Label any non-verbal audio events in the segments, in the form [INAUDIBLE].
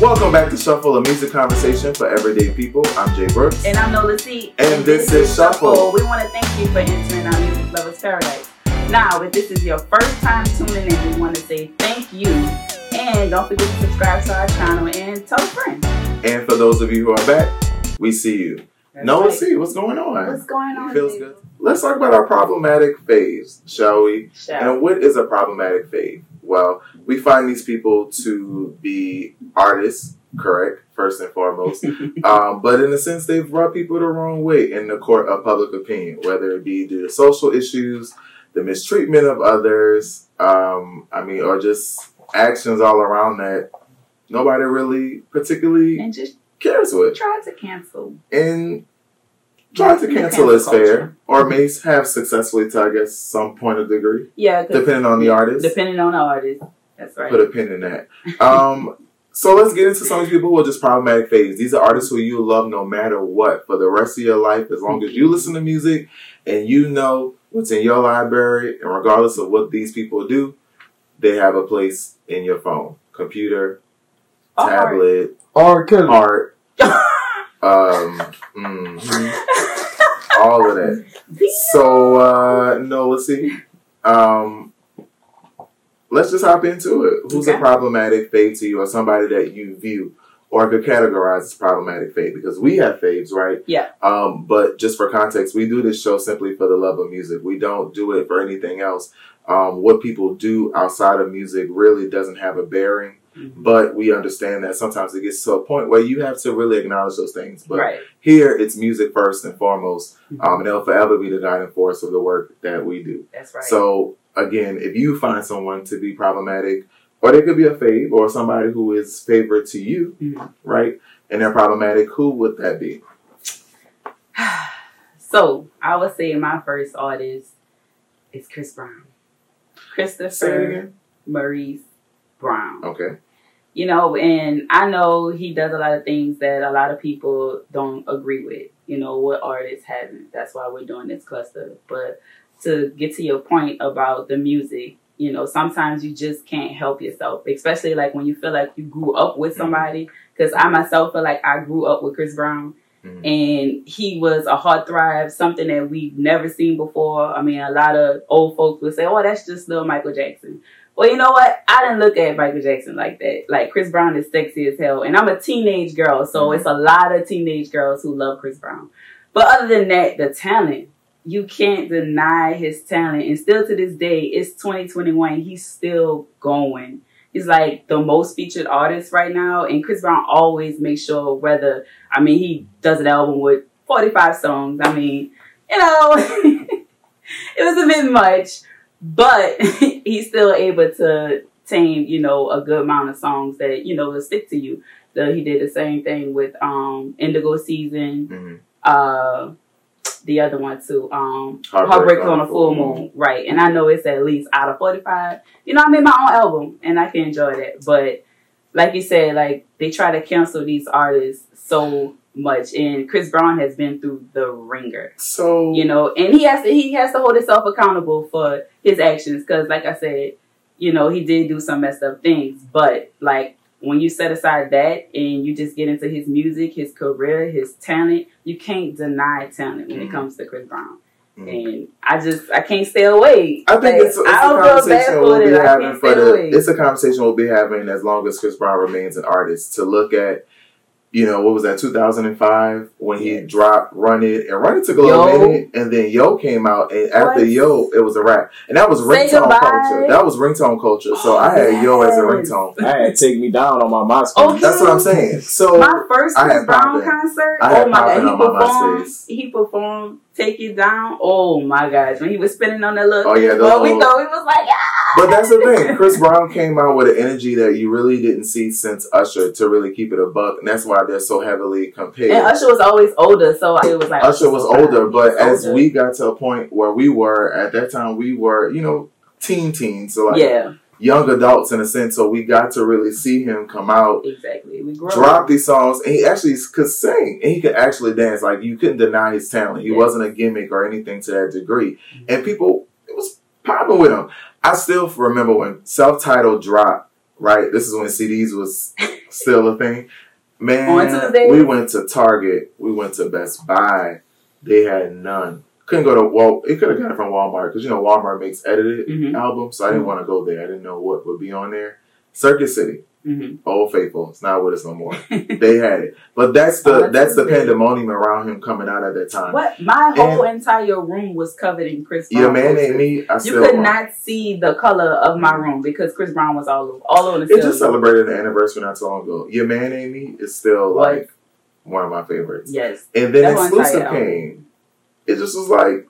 Welcome back to Shuffle, a music conversation for everyday people. I'm Jay Brooks. And I'm Neauxla C. And this is Shuffle. We want to thank you for entering our Music Lovers Paradise. Now, if this is your first time tuning in, we want to say thank you. And don't forget to subscribe to our channel and tell a friend. And for those of you who are back, we see you. That's Neauxla right. C, what's going on? What's going on? Feels baby? good. Let's talk about our problematic faves, shall we? Shall And what is a problematic fave? Well, we find these people to be artists, correct, first and foremost. [LAUGHS] um, but in a sense, they've brought people the wrong way in the court of public opinion, whether it be due to social issues, the mistreatment of others, um, I mean, or just actions all around that nobody really particularly and just cares with. try to cancel. And try to cancel cancel is fair, or may have successfully to, I guess, some point of degree, Yeah, depending on the artist. depending on the artist. That's right. Put a pin in that. Um, so let's get into some of these people who are just problematic phase. These are artists who you love no matter what for the rest of your life, as long as you listen to music and you know what's in your library, and regardless of what these people do, they have a place in your phone, computer, Art. tablet, R. Kelly. art, [LAUGHS] um, mhm, all of that. So uh no, let's see. Um let's just hop into it. Who's a problematic fave to you or somebody that you view or could categorize as problematic fave? Because we have faves, right? Yeah. Um, but just for context, we do this show simply for the love of music. We don't do it for anything else. Um, what people do outside of music really doesn't have a bearing, But we understand that sometimes it gets to a point where you have to really acknowledge those things. But right. here it's music first and foremost, Mhm. um, and it'll forever be the guiding force of the work that we do. That's right. So again, if you find someone to be problematic, or they could be a fave, or somebody who is favorite to you, Mhm. right, and they're problematic, who would that be? [SIGHS] so I would say my first artist is Chris Brown. Christopher again. Maurice Brown. Okay. You know, and I know he does a lot of things that a lot of people don't agree with. You know, what artists haven't. That's why we're doing this cluster. But to get to your point about the music, you know, sometimes you just can't help yourself, especially like when you feel like you grew up with somebody. Because I myself feel like I grew up with Chris Brown Mhm. and he was a hard thrive, something that we've never seen before. I mean, a lot of old folks would say, "Oh, that's just little Michael Jackson." Well, you know what? I didn't look at Michael Jackson like that. Like Chris Brown is sexy as hell, and I'm a teenage girl, so Mhm. it's a lot of teenage girls who love Chris Brown. But other than that, the talent, you can't deny his talent, and still to this day, it's 2021. He's still going. He's like the most featured artist right now, and Chris Brown always makes sure whether I mean he does an album with 45 songs. I mean, you know, [LAUGHS] it was a bit much, but [LAUGHS] he's still able to tame, you know, a good amount of songs that, you know, will stick to you. The, he did the same thing with um Indigo Season, Mhm. uh the other one too, um Heartbreak Heartbreak on a Full Moon. Right. And I know it's at least out of 45. You know, I made my own album and I can enjoy that. But like you said, like they try to cancel these artists so much and Chris Brown has been through the ringer So you know and he has to he has to hold himself accountable for his actions because like i said you know he did do some messed up things but like when you set aside that and you just get into his music his career his talent you can't deny talent when Mhm. it comes to chris brown. Mm. and i just i can't stay away I think Like, it's, it's a I don't feel conversation we'll be having for the. away. It's a conversation we'll be having as long as Chris Brown remains an artist. To look at, you know, what was that 2005 when he Yes. dropped "Run It" and "Run It" took a little Yo. minute, and then "Yo" came out, and after What? "Yo," it was a rap, and that was ringtone culture. That was ringtone culture. So I had "Yo" as a ringtone. I had Take Me Down on my MySpace. Okay. That's what I'm saying. So my first Chris Brown concert. I had oh my god, he performed. He performed "Take It Down." Oh my gosh, when he was spinning on that little. Oh, yeah, well, we thought we was like, yeah. But that's the thing. Chris Brown came out with an energy that you really didn't see since Usher to really keep it a buck, and that's why they're so heavily compared. And Usher was always older, so it was like Usher was older, but was as older. we got to a point where we were at that time, we were you know teen teens, so like yeah, young adults in a sense. So we got to really see him come out, exactly. We drop these songs, and he actually could sing and he could actually dance. Like you couldn't deny his talent. He wasn't a gimmick or anything to that degree, and people it was popping with him. I still remember when self-titled dropped. Right, this is when CDs was [LAUGHS] still a thing. Man, we went to Target. We went to Best Buy. They had none. Couldn't go to well. It could have gotten it from Walmart because you know Walmart makes edited Mhm. albums, so I didn't want to go there. I didn't know what would be on there. Circuit City, hmm Old Faithful. It's not with us no more. [LAUGHS] they had it, but that's the Oh, that's that's the Tuesday. pandemonium around him coming out at that time. What? My whole entire room was covered in Chris Brown. Your man posters. ain't me. I You still could want- not see the color of my room because Chris Brown was all over, all over the It just celebrated the anniversary not so long ago. Your man ain't me is still What? like one of my favorites. Yes. And then That one exclusive entire album. came. It just was like,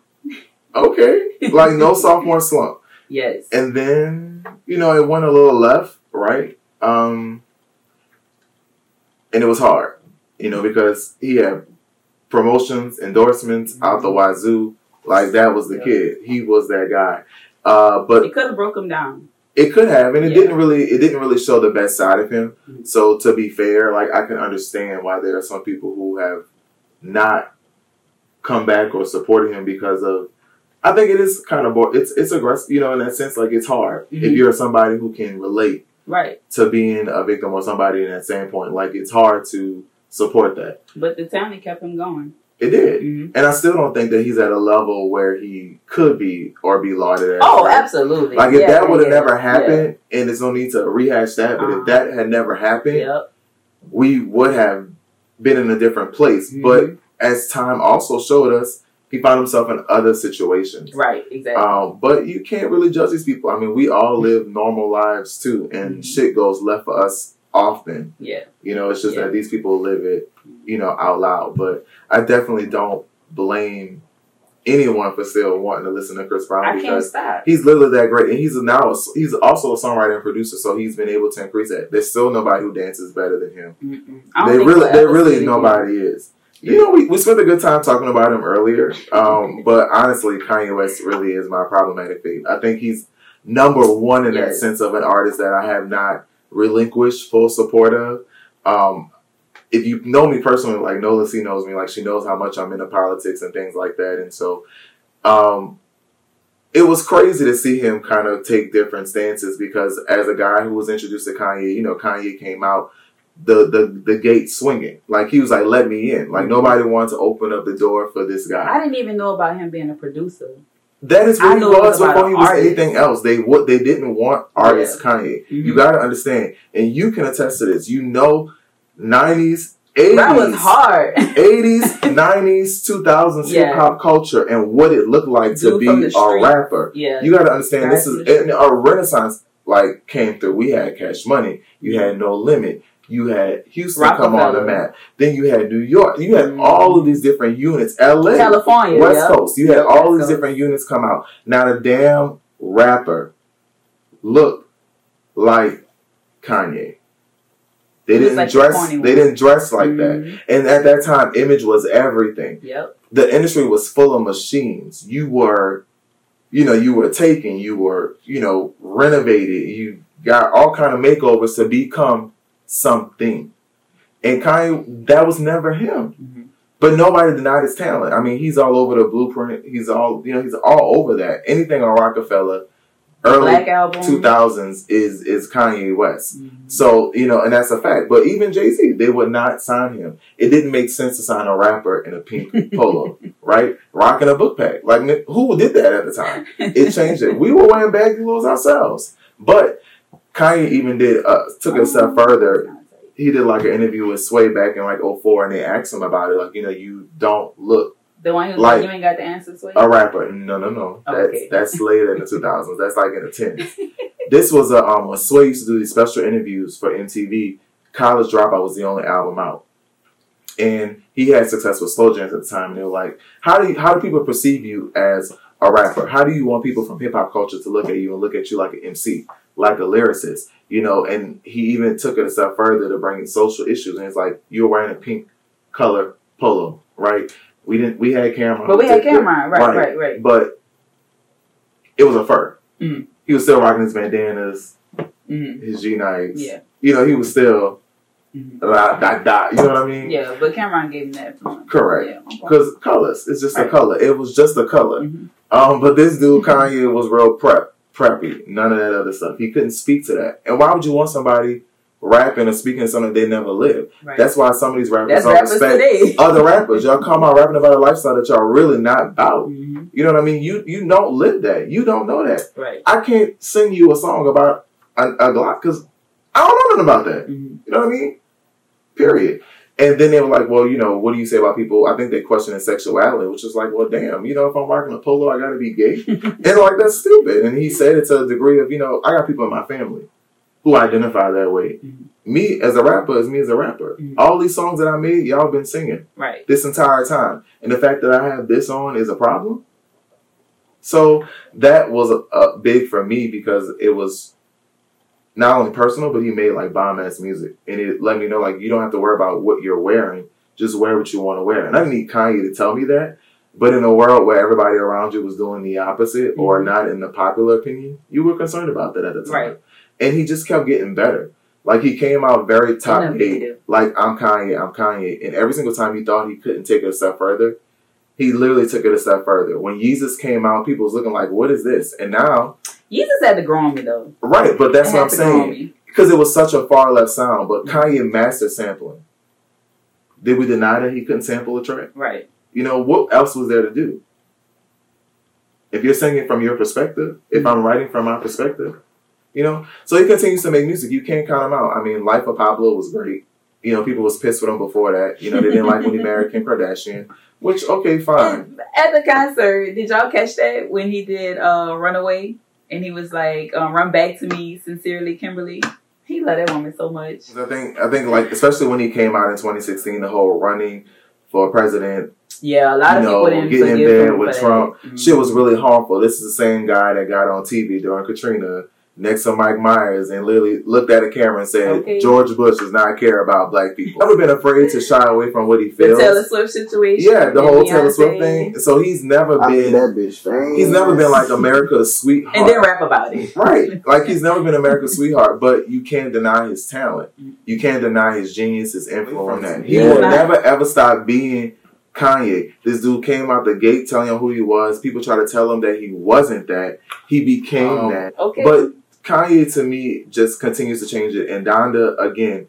okay, like no [LAUGHS] sophomore slump. Yes. And then you know it went a little left, right? Um, and it was hard, you know, because he had promotions, endorsements out the wazoo. Like that was the Yeah. kid. He was that guy. Uh, but It could have broke him down. it could have, and it Yeah. didn't really. It didn't really show the best side of him. Mhm. So to be fair, like I can understand why there are some people who have not come back or supported him because of. I think it is kind of bo- it's it's aggressive, you know, in that sense. Like it's hard if Mhm. you're somebody who can relate Right. to being a victim or somebody in that same point. Like it's hard to support that. But the talent kept him going. It did, hmm and I still don't think that he's at a level where he could be or be lauded as. Oh, Like, absolutely. Like if Yeah, that would have yeah, never happened, and there's no need to rehash that, but Uh-huh. if that had never happened, Yep. we would have been in a different place. Mhm. But as time also showed us, he found himself in other situations. Right. Exactly. Um, but you can't really judge these people. I mean, we all live normal lives too, and Mhm. shit goes left for us often. yeah. You know, it's just Yeah. that these people live it, you know, out loud. But I definitely don't blame anyone for still wanting to listen to Chris Brown I can't because he's literally that great, and he's now a, he's also a songwriter and producer, so he's been able to increase that. There's still nobody who dances better than him. They really, there really nobody is. You know, we, we spent a good time talking about him earlier, um, but honestly, Kanye West really is my problematic thing. I think he's number one in that Yes. sense of an artist that I have not relinquished full support of. Um, if you know me personally, like Neauxla C knows me, like she knows how much I'm into politics and things like that, and so um, it was crazy to see him kind of take different stances because as a guy who was introduced to Kanye, you know, Kanye came out the the the gate swinging, like he was like, "Let me in." Like nobody wanted to open up the door for this guy. I didn't even know about him being a producer. That is I what he was before he was artists. anything else. They what they didn't want artist Kanye. You Mhm. got to understand, and you can attest to this. You know, nineties, eighties, That was hard. 80s, 90s, 2000s Yeah. hip hop culture and what it looked like to be a rapper. yeah. You got to understand this is a renaissance like came through. We had Cash Money, you had No Limit, you had Houston come on the map. Then you had New York. You had Mhm. all of these different units. LA, California. West yep. Coast. You had all these different units come out. Not a damn rapper looked like Kanye. They He didn't like dress. They didn't dress like that. Mhm. And at that time, image was everything. Yep. The industry was full of machines. You were, you know, you were taken. You were, you know, renovated. You got all kind of makeovers to become something. And Kanye, that was never him. Mhm. But nobody denied his talent. I mean, he's all over the blueprint. He's all, you know, he's all over that. Anything on Roc-A-Fella, early two thousands is is Kanye West. Mhm. So, you know, and that's a fact. But even Jay Z, they would not sign him. It didn't make sense to sign a rapper in a pink [LAUGHS] polo, right? Rocking a book pack. Like, who did that at the time? It changed it. We were wearing baggy clothes ourselves. But Kanye even did, uh, took it a step further. He did like an interview with Sway back in like 04 and they asked him about it. Like, you know, you don't look The one who Like- like, you ain't got the answers for a rapper. No, no, no. That's Okay. that's later in the [LAUGHS] 2000s. That's like in the 10s. this was a um when Sway used to do these special interviews for MTV. College Dropout was the only album out, and he had success with Slow Jamz at the time. And they were like, "How do you, how do people perceive you as a rapper? How do you want people from hip hop culture to look at you and look at you like an MC, like a lyricist? You know?" And he even took it a step further to bring in social issues. And it's like you're wearing a pink color polo, right? We didn't. We had Cam'ron, But we had Cam'ron. Right, right, right. but it was a fur. Mhm. He was still rocking his bandanas, Mhm. his G Nikes. Yeah. You know, he was still Mhm. la da da. You know what I mean? Yeah, but Cam'ron gave him that influence. Correct. Yeah. Because colors, it's just a color. It was just a color. Mhm. Um, but this dude [LAUGHS] Kanye was real prep, preppy. None of that other stuff. He couldn't speak to that. And why would you want somebody rapping or speaking something they never lived. Right. That's why some of these rappers That's don't rappers respect today. [LAUGHS] other rappers. Y'all come out rapping about a lifestyle that y'all really not about. Mhm. You know what I mean? You you don't live that. You don't know that. Right. I can't sing you a song about a, a Glock because I don't know nothing about that. Mhm. You know what I mean? Period. And then they were like, well, you know, what do you say about people? I think they questioned his sexuality, which is like, well, damn, you know, if I'm rocking a polo, I got to be gay. [LAUGHS] and like, that's stupid. And he said it to a degree of, you know, I got people in my family who identify that way. Mhm. Me as a rapper is me as a rapper. Mhm. All these songs that I made, y'all been singing Right. this entire time. And the fact that I have this on is a problem. So that was a, a big for me because it was not only personal, but he made like bomb ass music. And it let me know like you don't have to worry about what you're wearing. Just wear what you want to wear. And I didn't need Kanye to tell me that. But in a world where everybody around you was doing the opposite or Mhm. not in the popular opinion, you were concerned about that at the time. Right. And he just kept getting better. Like he came out very top eight like I'm Kanye, I'm Kanye, and every single time he thought he couldn't take it a step further, he literally took it a step further. When Yeezus came out, people was looking like, "What is this?" And now, Yeezus had to grow on me though. right, but that's what I'm to grow on saying because it was such a far left sound. But Kanye mastered sampling. Did we deny that he couldn't sample a track? Right. You know what else was there to do? If you're singing from your perspective, if I'm writing from my perspective, you know. So he continues to make music. You can't count him out. I mean, Life of Pablo was great. You know, people was pissed with him before that. You know, they didn't like when he [LAUGHS] married Kim Kardashian. Which okay, fine. At the concert, did y'all catch that when he did uh, "Runaway" and he was like, um, "Run back to me, sincerely, Kimberly." He loved that woman so much. I think I think like especially when he came out in 2016, the whole running for president Yeah, a lot of know, people didn't getting in bed with Trump. Mhm. shit was really harmful. This is the same guy that got on TV during Katrina next to Mike Myers and literally looked at a camera and said, Okay. George Bush does not care about black people. Never been afraid to shy away from what he feels. The. Taylor Swift situation. yeah, the and whole Taylor Beyonce. Swift thing. So he's never I been that bitch famous. he's never been like America's sweetheart. And then rap about it. Right. Like he's never been America's sweetheart, but you can't deny his talent. You can't deny his genius, his influence from that. He Yeah. will never ever stop being Kanye. This dude came out the gate telling him who he was. People try to tell him that he wasn't that. He became Um, that. Okay. But Kanye to me just continues to change it. And Donda again,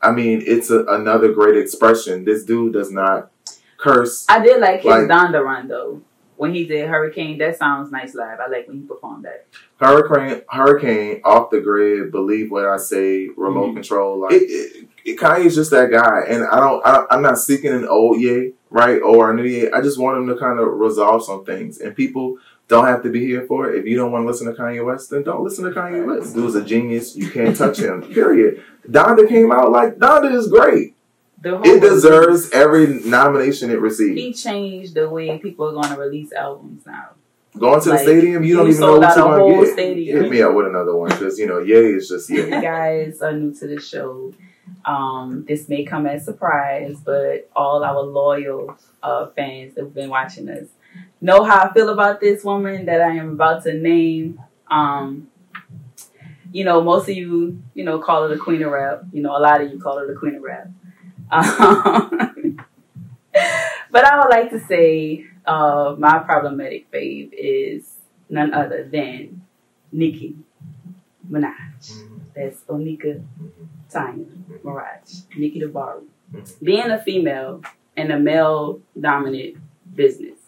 I mean, it's a, another great expression. This dude does not curse. I did like his Like- Donda run though. When he did Hurricane, that sounds nice live. I like when he performed that. Hurricane, Hurricane, off the grid. Believe what I say. Remote Mhm. control. Like it, it, Kanye's just that guy, and I don't. I, I'm not seeking an old Ye, right, or a new Ye. I just want him to kind of resolve some things, and people don't have to be here for it. If you don't want to listen to Kanye West, then don't listen to Kanye West. Dude's a genius. You can't touch him. [LAUGHS] Period. Donda came out like Donda is great. It deserves every nomination it received. He changed the way people are going to release albums now. Going to the stadium, you don't even know what you're going to get. stadium. Hit me up with another one because you know Ye is just If [LAUGHS] Ye. you guys are new to the show, um, this may come as a surprise, but all our loyal uh, fans that have been watching us know how I feel about this woman that I am about to name. Um, you know, most of you, you know, call her the queen of rap. You know, a lot of you call her the queen of rap. Um, [LAUGHS] but I would like to say uh, my problematic fave is none other than Nicki Minaj. That's Onika Tanya Maraj, Nikki DeVaru. Mhm. Being a female in a male dominant business,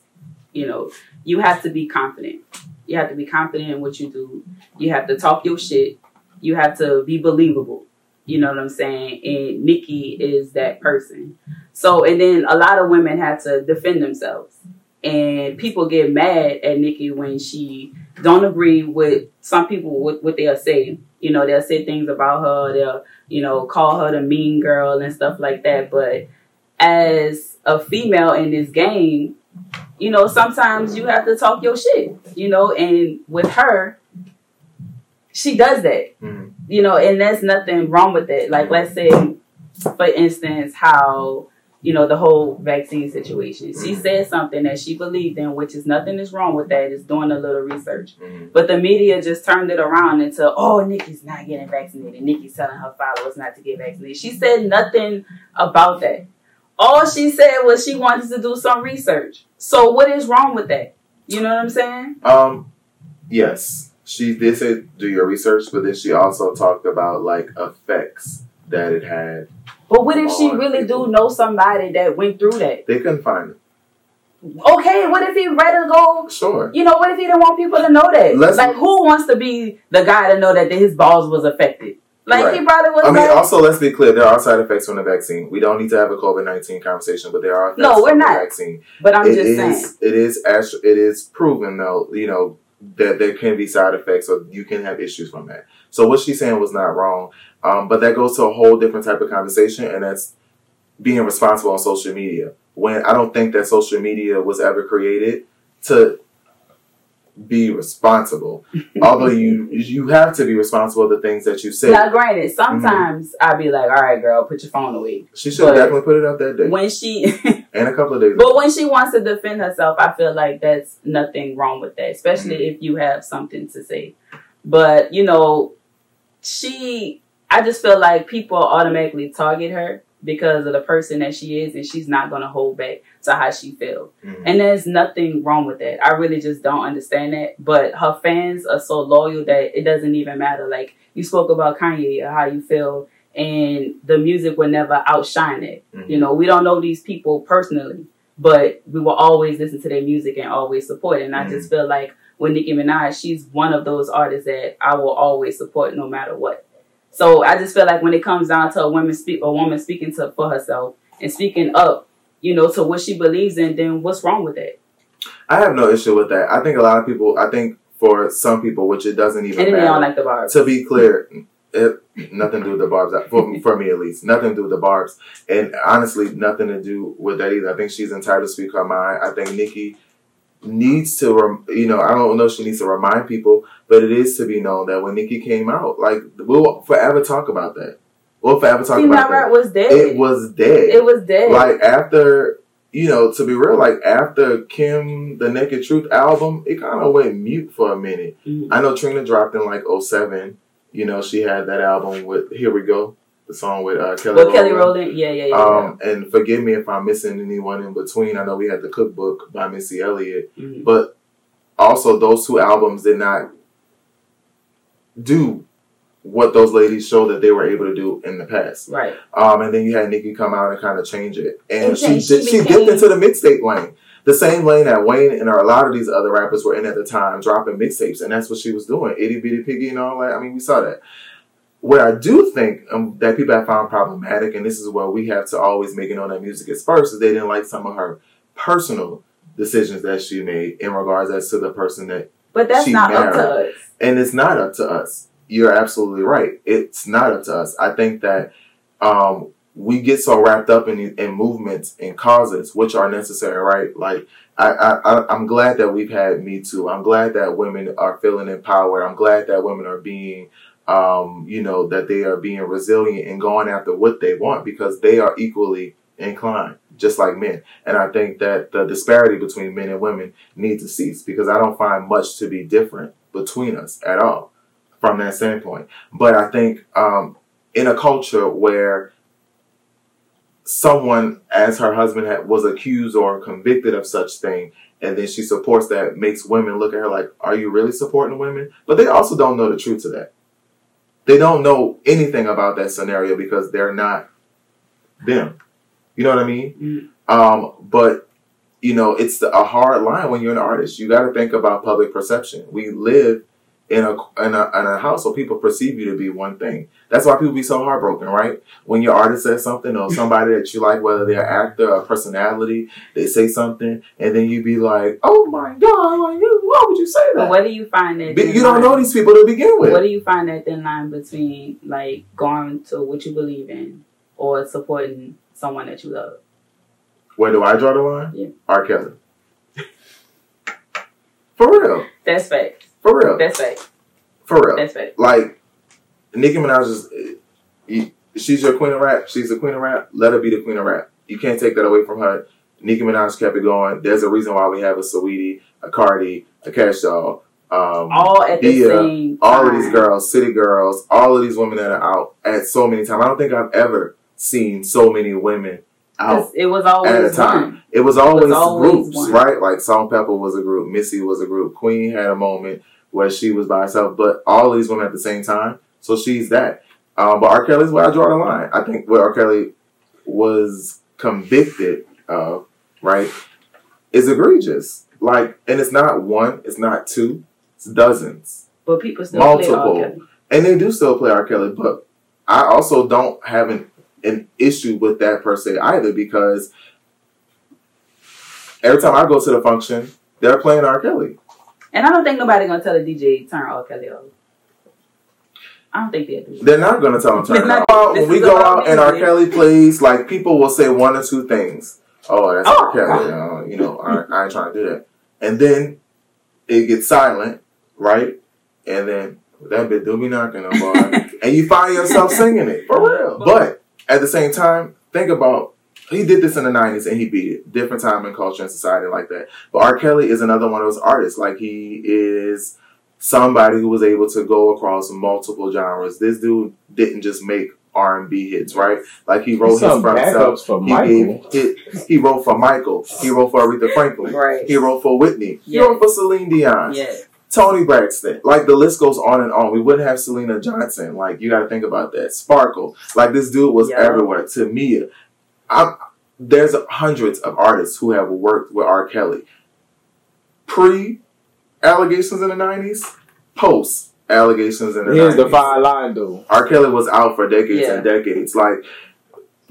you know, you have to be confident. You have to be confident in what you do. You have to talk your shit. You have to be believable. You know what I'm saying? And Nicki is that person. So, and then a lot of women have to defend themselves. And people get mad at Nicki when she don't agree with some people with what they'll say. You know, they'll say things about her. They'll, you know, call her the mean girl and stuff like that. But as a female in this game, you know, sometimes you have to talk your shit. You know, and with her, she does that. Mhm. You know, and there's nothing wrong with it. Like, let's say, for instance, how you know the whole vaccine situation. She Mhm. said something that she believed in, which is nothing is wrong with that. Is doing a little research. Mhm. But the media just turned it around into, oh, Nicki's not getting vaccinated. Nicki's telling her followers not to get vaccinated. She said nothing about that. All she said was she wanted to do some research. So what is wrong with that? You know what I'm saying? Um, yes, she did say do your research, but then she also talked about like effects that it had. But what if she really people. do know somebody that went through that? They couldn't find it. Okay, what if he ready to go? Sure. You know, what if he didn't want people to know that? Let's- like, who wants to be the guy to know that his balls was affected? Like, Right. he probably was I mean, like, also let's be clear. There are side effects from the vaccine. We don't need to have a COVID nineteen conversation, but there are No, we're not. the vaccine. but I'm It just is- saying. It is actu- It is proven though. You know that there can be side effects, or you can have issues from that. So what she's saying was not wrong, um, but that goes to a whole different type of conversation, and that's being responsible on social media. When I don't think that social media was ever created to be responsible. Although you you have to be responsible of the things that you say. Now, granted, sometimes I'd be like, all right, girl, put your phone away. She should But definitely put it up that day When she, [LAUGHS] and a couple of days. but when she wants to defend herself, I feel like that's nothing wrong with that, especially Mm-hmm. if you have something to say. But, you know, she, I just feel like people automatically target her because of the person that she is, and she's not going to hold back to how she feels. Mhm. And there's nothing wrong with that. I really just don't understand that. But her fans are so loyal that it doesn't even matter. Like you spoke about Kanye, how you feel, and the music will never outshine it. Mhm. You know, we don't know these people personally, but we will always listen to their music and always support. it. And I just feel like with Nicki Minaj, she's one of those artists that I will always support no matter what. So I just feel like when it comes down to a woman speak a woman speaking to for herself and speaking up, you know, to what she believes in, then what's wrong with that? I have no issue with that. I think a lot of people. I think for some people, which it doesn't even And they matter. don't like the barbs. to be clear, it, nothing to do with the barbs. For, for me, at least, nothing to do with the barbs, and honestly, nothing to do with that either. I think she's entitled to speak her mind. I think Nicki needs to, rem- you know, I don't know if she needs to remind people, but it is to be known that when Nicki came out, like we'll forever talk about that. We'll forever talk Female about rap that. was dead. It was dead. It was dead. like after you know to be real like after kim the naked truth album it kind of went mute for a minute Mhm. i know trina dropped in like 07 you know she had that album with here we go the song with uh, kelly But Kelly Rowland. Rowland, yeah, yeah, yeah. um and forgive me if i'm missing anyone in between i know we had the cookbook by missy elliott yeah. Mhm. but also those two albums did not do what those ladies showed that they were able to do in the past Right. um, and then you had Nicki come out and kind of change it, and And she then she did, she dipped into the mixtape lane, the same lane that Wayne and a lot of these other rappers were in at the time, dropping mixtapes, and that's what she was doing, itty bitty piggy and all that. I mean, we saw that. What I do think um, that people have found problematic, and this is where we have to always make it known that music is first, is they didn't like some of her personal decisions that she made in regards as to the person that But that's not up to us. and it's not up to us. You're absolutely right. It's not up to us. I think that um, we get so wrapped up in in movements and causes, which are necessary, right? Like I, I- I'm glad that we've had Me Too. I'm glad that women are feeling empowered. I'm glad that women are being, um, you know, that they are being resilient and going after what they want because they are equally inclined, just like men. And I think that the disparity between men and women needs to cease because I don't find much to be different between us at all from that standpoint. But I think um, in a culture where someone, as her husband had, was accused or convicted of such thing, and then she supports that, makes women look at her like, "Are you really supporting women?" But they also don't know the truth to that. They don't know anything about that scenario because they're not them. You know what I mean? Mhm. Um, but you know, it's a hard line when you're an artist. You got to think about public perception. We live in a, in a in a house where people perceive you to be one thing. That's why people be so heartbroken, right? When your artist says something or somebody that you like, whether they're an actor or personality, they say something, and then you be like, "Oh my god, like, why would you say But that?" what do you find that? But you don't line- know these people to begin with. What do you find that thin line between like going to what you believe in or supporting someone that you love? Where do I draw the line? Yeah. R. Kelly. [LAUGHS] For real. That's fact. For real. That's fact. For real. That's fact. like Nicki Minaj is you- she's your queen of rap. She's the queen of rap. Let her be the queen of rap. You can't take that away from her. Nicki Minaj kept it going. There's a reason why we have a Saweetie, a Cardi, a Cash Doll, um, All at the Dia, same time. all of these girls, city girls, all of these women that are out at so many times. I don't think I've ever seen so many women out It was always at a time. one. It was always, always groups, one. right? Like Salt Pepper was a group, Missy was a group, Queen had a moment where she was by herself, but all these women at the same time. So she's that. Um, but R. Kelly's where I draw the line. I think where R. Kelly was convicted of, right, is egregious. Like, and it's not one, it's not two, it's dozens. But people still play R. Multiple. Kelly. And they do still play R. Kelly, but I also don't have an, an issue with that per se either because every time I go to the function, they're playing R. Kelly. And I don't think nobody gonna tell a DJ turn R. Kelly off. I don't think they'll do it. They're not going to tell them [LAUGHS] turn not- off. When we go out and R. Kelly plays, like people will say one or two things. Oh, that's Oh, R. Kelly. Uh, you know, I, I ain't trying to do that. And then it gets silent, right? And then that bit do be knocking on boy. [LAUGHS] and you find yourself singing it for real. But at the same time, think about he did this in the nineties and he beat it. Different time and culture and society like that. But R. Kelly is another one of those artists. Like he is somebody who was able to go across multiple genres. This dude didn't just make R and B hits, right? Like he wrote his Some for himself. for He Michael. gave hit, he wrote for Michael. He wrote for Aretha Franklin. Right. He wrote for Whitney. He wrote for Celine Dion. Yeah. Toni Braxton. Like the list goes on and on. We wouldn't have Syleena Johnson. Like you got to think about that. Sparkle. Like this dude was Yeah. everywhere. Tamia. I'm. There's hundreds of artists who have worked with R. Kelly. Pre allegations in the '90s, post allegations in the Here's 90s. the fine line, though. R. Kelly was out for decades Yeah. and decades. Like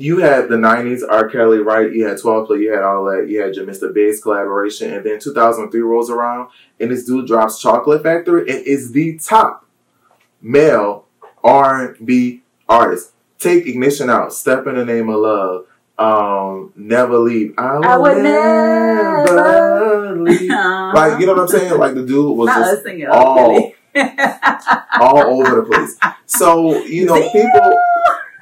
you had the '90s, R. Kelly, right? You had 12 play, you had all that. You had your Mr. Biggs collaboration, and then 2003 rolls around, and this dude drops Chocolate Factory, and is the top male R&B artist. Take Ignition out, Step in the Name of Love, um, Never Leave. I, will I would never, never- [LAUGHS] leave. Like you know what I'm saying? Like the dude was Not just all- [LAUGHS] all over the place. So you [LAUGHS] know, people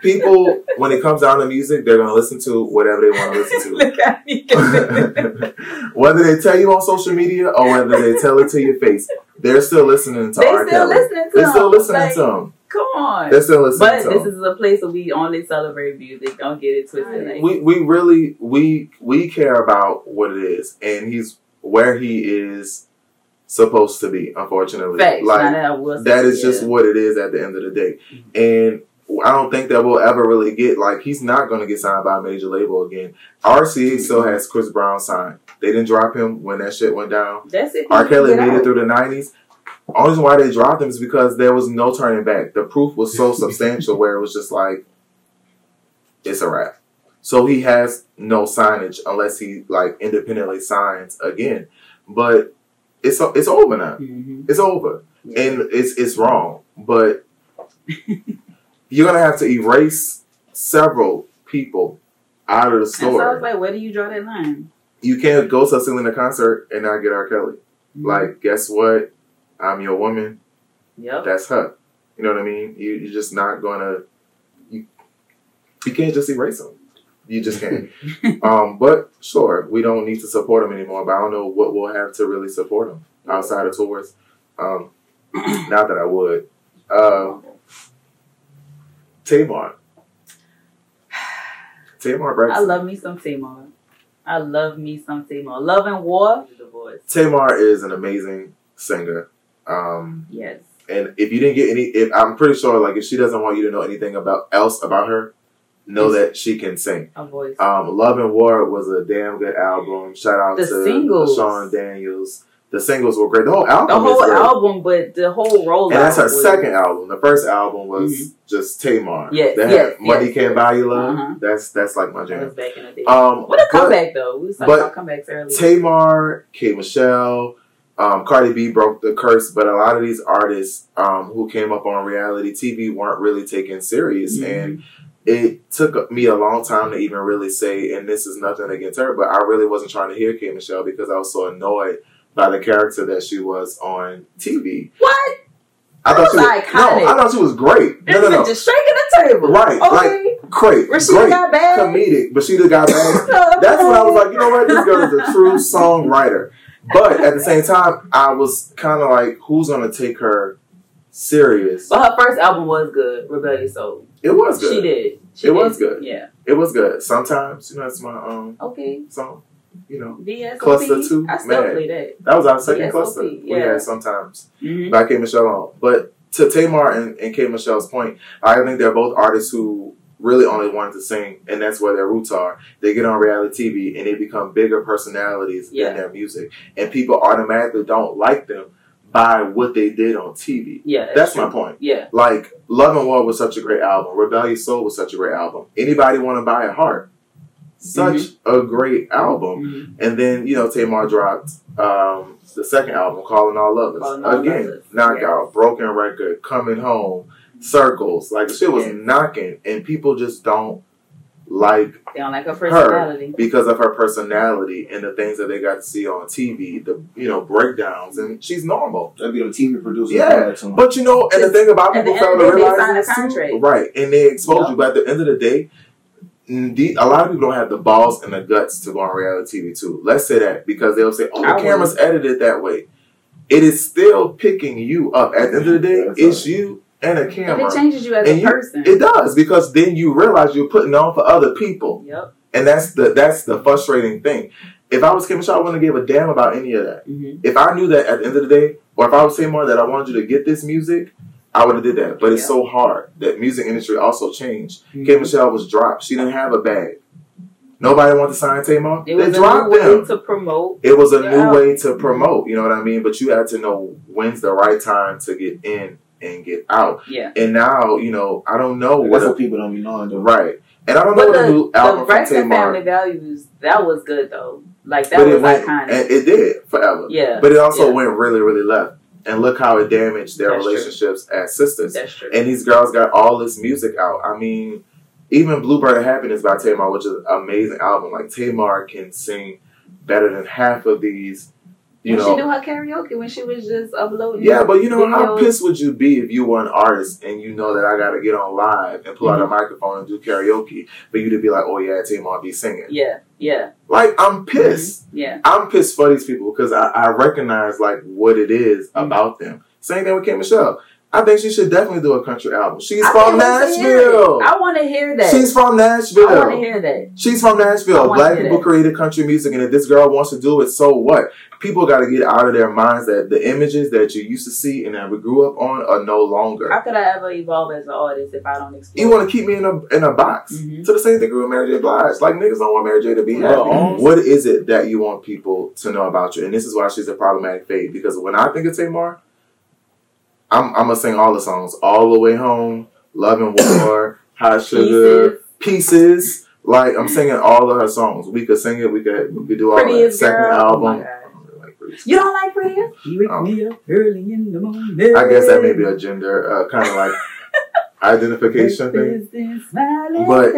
people when it comes down to music, they're gonna listen to whatever they want to listen [LAUGHS] Look at me. to. [LAUGHS] whether they tell you on social media or whether they tell it to your face, they're still listening to they R. still Kelly. listening to them. They're still him. listening Like, to him. Come on. They're still listening But to this him. is a place where we only celebrate music. Don't get it twisted. Like, we we really we we care about what it is, and he's where he is supposed to be. Unfortunately, facts. like Now that I will say, that is just yeah. what it is at the end of the day. Mm-hmm. And I don't think that we'll ever really get like he's not going to get signed by a major label again. RCA still has Chris Brown signed. They didn't drop him when that shit went down. That's it. R. Kelly Get made it through the nineties. Only reason why they dropped him is because there was no turning back. The proof was so [LAUGHS] substantial where it was just like it's a wrap. So he has no signage unless he like independently signs again. But it's it's over now. Mhm. It's over Yeah. and it's it's wrong. But [LAUGHS] you're gonna have to erase several people out of the so I was like, where do you draw that line? you can't go to a Syleena concert and not get R. Kelly. Mm-hmm. Like, guess what? I'm your woman. yep. That's her. You know what I mean? You you're just not gonna you you can't just erase them. You just can't. [LAUGHS] um, but sure, we don't need to support them anymore. But I don't know what we'll have to really support them outside of tours. Um, [CLEARS THROAT] not that I would. Uh, Tamar. Tamar I love me some Tamar. I love me some Tamar. Love and War. Divorce. Tamar is an amazing singer. Um, Yes. and if you didn't get any, if I'm pretty sure, like if she doesn't want you to know anything about else about her, know that she can sing. A voice. Um, Love and War was a damn good album. Shout out The to singles. Sean Daniels. The singles were great. The whole album the whole album, but the whole rollout. and that's her was- second album. The first album was just Tamar. Yes, That yes, had Money yes. Can't Buy You Love. Uh-huh. That's that's like my jam. was back in the day. Um, what a but- comeback though. We was talking but about comebacks earlier. Tamar, K. Michelle, um, Cardi B broke the curse, but a lot of these artists um, who came up on reality TV weren't really taken serious, Mhm. and it took me a long time to even really say. And this is nothing against her, but I really wasn't trying to hear K. Michelle because I was so annoyed by the character that she was on TV. what? I thought That she was was iconic. no, I thought she was great. No, no, no, just shaking the table. Right, Okay. great, Rashida great, got bad. comedic, but she done got bad. [LAUGHS] That's when I was like, you know what, this girl is a true songwriter. But at the same time, I was kind of like, who's gonna take her serious? But her first album was good, Rebellious Soul. It was good. She did. She It did. was good. Yeah. It was good. Sometimes, you know, it's my um Okay. song. You know, VSOP. Cluster two, I still man. play that. that was our second VSOP, cluster we yeah. had sometimes. hmm by K Michelle on. But to Tamar and, and K Michelle's point, I think they're both artists who really only wanted to sing, and that's where their roots are. They get on reality TV and they become bigger personalities Yeah. than their music, and people automatically don't like them by what they did on TV. Yeah, That's true. my point. Yeah, Like Love and War was such a great album. Rebellious Soul was such a great album. Anybody want to buy a heart? Such a great album. Mhm. And then, you know, Tamar dropped um, the second album, Calling All Lovers. Calling All Again, Lovers, knockout, broken record, coming home, circles. Like the shit was Yes. knocking, and people just don't like they don't like her personality. because of her personality and the things that they got to see on TV, the you know breakdowns, and she's normal. That'd be a TV producer. Yeah, But you know, and the thing about At the people end to they realize sign a this too, right? And they expose Yep. you. But at the end of the day, the, a lot of people don't have the balls and the guts to go on reality TV too. Let's say that because they'll say, "Oh, the I would. camera's edited that way." It is still picking you up. At the end of the day, That's it's right. you and a And camera. it changes you as And a you- person. It does because then you realize you're putting on for other people, Yep. and that's the that's the frustrating thing. If I was K Michelle, I wouldn't give a damn about any of that. hmm If I knew that at the end of the day, or if I was saying more that I wanted you to get this music, I would have did that. But it's Yeah. so hard. That music industry also changed. Mhm. K Michelle was dropped. She didn't have a bag. Nobody wanted to sign Tamar. It They was a dropped new them. way to promote. It was a Yeah. new way to promote. You know what I mean? But you had to know when's the right time to get in and get out. Yeah. And now, you know, I don't know That's what what people don't be knowing. Though. right. And I don't know But what a the, new the album from rest Tamar. Family Values, that was good though. Like that but was it went iconic. and it did forever. yeah, But it also Yeah. went really, really left. And look how it damaged their That's true. relationships as sisters. that's true. And these girls got all this music out. I mean, even Bluebird of Happiness by Tamar, which is an amazing album. Like Tamar can sing better than half of these, you when know. she do her karaoke when she was just uploading. yeah, but you know how pissed would you be if you were an artist and you know that I got to get on live and pull out a Mm-hmm. microphone and do karaoke for you to be like, oh yeah, Tamar be singing. Yeah, yeah, Like I'm pissed. yeah. I'm pissed for these people because I, I recognize like what it is Mhm. about them. Same thing with K Michelle. I think she should definitely do a country album. She's I from can't wait to hear Nashville. I want to hear that. She's from Nashville. I want to hear that. She's from Nashville. Black hear people that. created country music, and if this girl wants to do it, so what? People got to get out of their minds that the images that you used to see and that we grew up on are no longer. How could I ever evolve as an artist if I don't explore? You want to keep me in a in a box. Mhm. So the same thing with Mary J. Blige. Like niggas don't want Mary J. to be happy. Well, What is it that you want people to know about you? And this is why she's a problematic fade. Because when I think of Tamar, I'm I'm gonna sing all the songs, all the way home, Love and War, [COUGHS] Hot Sugar, Pieces. Like I'm singing all of her songs. We could sing it. We could we could do all that. Second girl. album. Oh. I don't really like Prettiest. You don't like Priya? You wake Oh. me up early in the morning. I guess that may be a gender uh, kind of like [LAUGHS] identification thing. But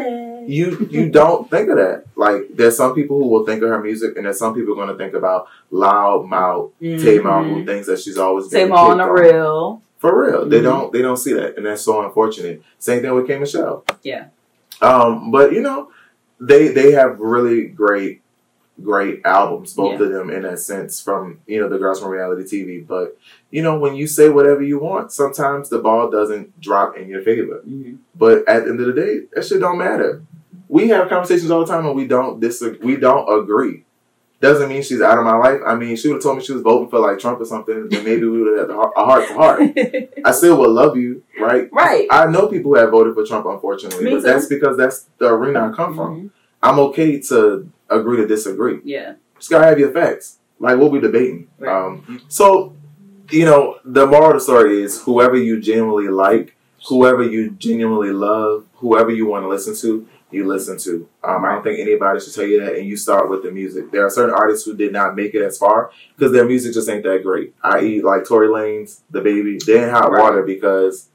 you you don't think of that. Like there's some people who will think of her music, and there's some people going to think about loud mouth Tamar, who thinks that she's always been Tamar on the real. For real, they Mhm. don't they don't see that, and that's so unfortunate. Same thing with K Michelle. Yeah. Um, but you know, they they have really great great albums, both Yeah. of them in that sense. From you know the girls from reality TV, but you know when you say whatever you want, sometimes the ball doesn't drop in your favor. Mhm. But at the end of the day, that shit don't matter. We have conversations all the time, and we don't disagree. We don't agree. Doesn't mean she's out of my life. I mean, she would have told me she was voting for like Trump or something, then maybe we would have had a heart- to heart. [LAUGHS] I still would love you, right? right. I know people who have voted for Trump, unfortunately, Me but too. that's because that's the arena I come from. Mhm. I'm okay to agree to disagree. Yeah. Just gotta have your facts. Like what we debating. Right. Um, so, you know, the moral of the story is whoever you genuinely like, whoever you genuinely love, whoever you want to listen to, you listen to. Um, I don't think anybody should tell you that, and you start with the music. There are certain artists who did not make it as far because their music just ain't that great. I.e., like Tory Lanez, DaBaby, they in hot Right. water because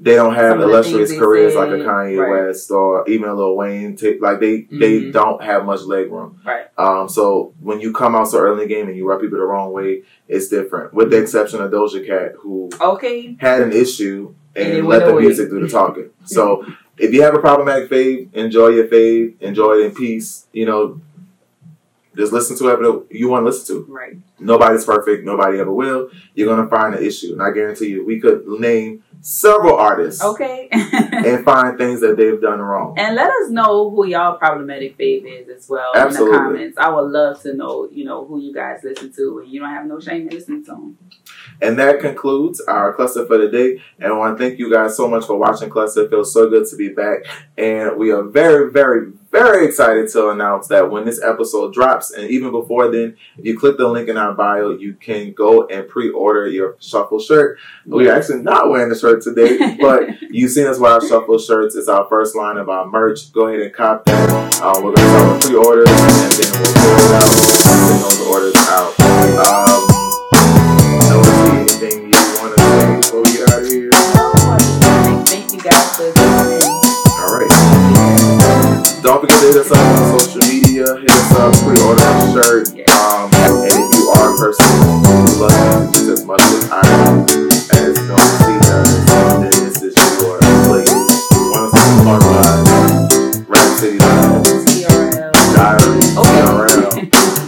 they don't have Some the illustrious they careers like a Kanye right. West or even a Lil Wayne. Take like they they Mhm. don't have much leg room. Right. Um, so when you come out so early in the game and you rub people the wrong way, it's different. With the exception of Doja Cat, who Okay. had an issue And and, let the away. music do the talking. So if you have a problematic fave, enjoy your fave, enjoy it in peace. You know, just listen to whatever you want to listen to. Right. Nobody's perfect. Nobody ever will. You're gonna find an issue, and I guarantee you, we could name several artists Okay. and [LAUGHS] find things that they've done wrong. And let us know who y'all problematic fave is as well Absolutely. in the comments. I would love to know, you know, who you guys listen to, and you don't have no shame in listening to them. And that concludes our cluster for the day. And I want to thank you guys so much for watching Cluster. It feels so good to be back. And we are very, very, very excited to announce that when this episode drops, and even before then, if you click the link in our bio, you can go and pre-order your shuffle shirt. We're actually not wearing the shirt today, [LAUGHS] but you've seen us wear our shuffle shirts. It's our first line of our merch. Go ahead and cop that. Uh, we're going to start with pre-orders, and then we'll pull it out, send those orders out. Um, Don't forget to hit us up on social media. Hit us up, pre-order a shirt. Um, and if you are a person who loves just as much as I do, as Neauxla C does, then this is your place. Want to see Park Live, Rap City Live, TRL. Diary, Okay. TRL, [LAUGHS]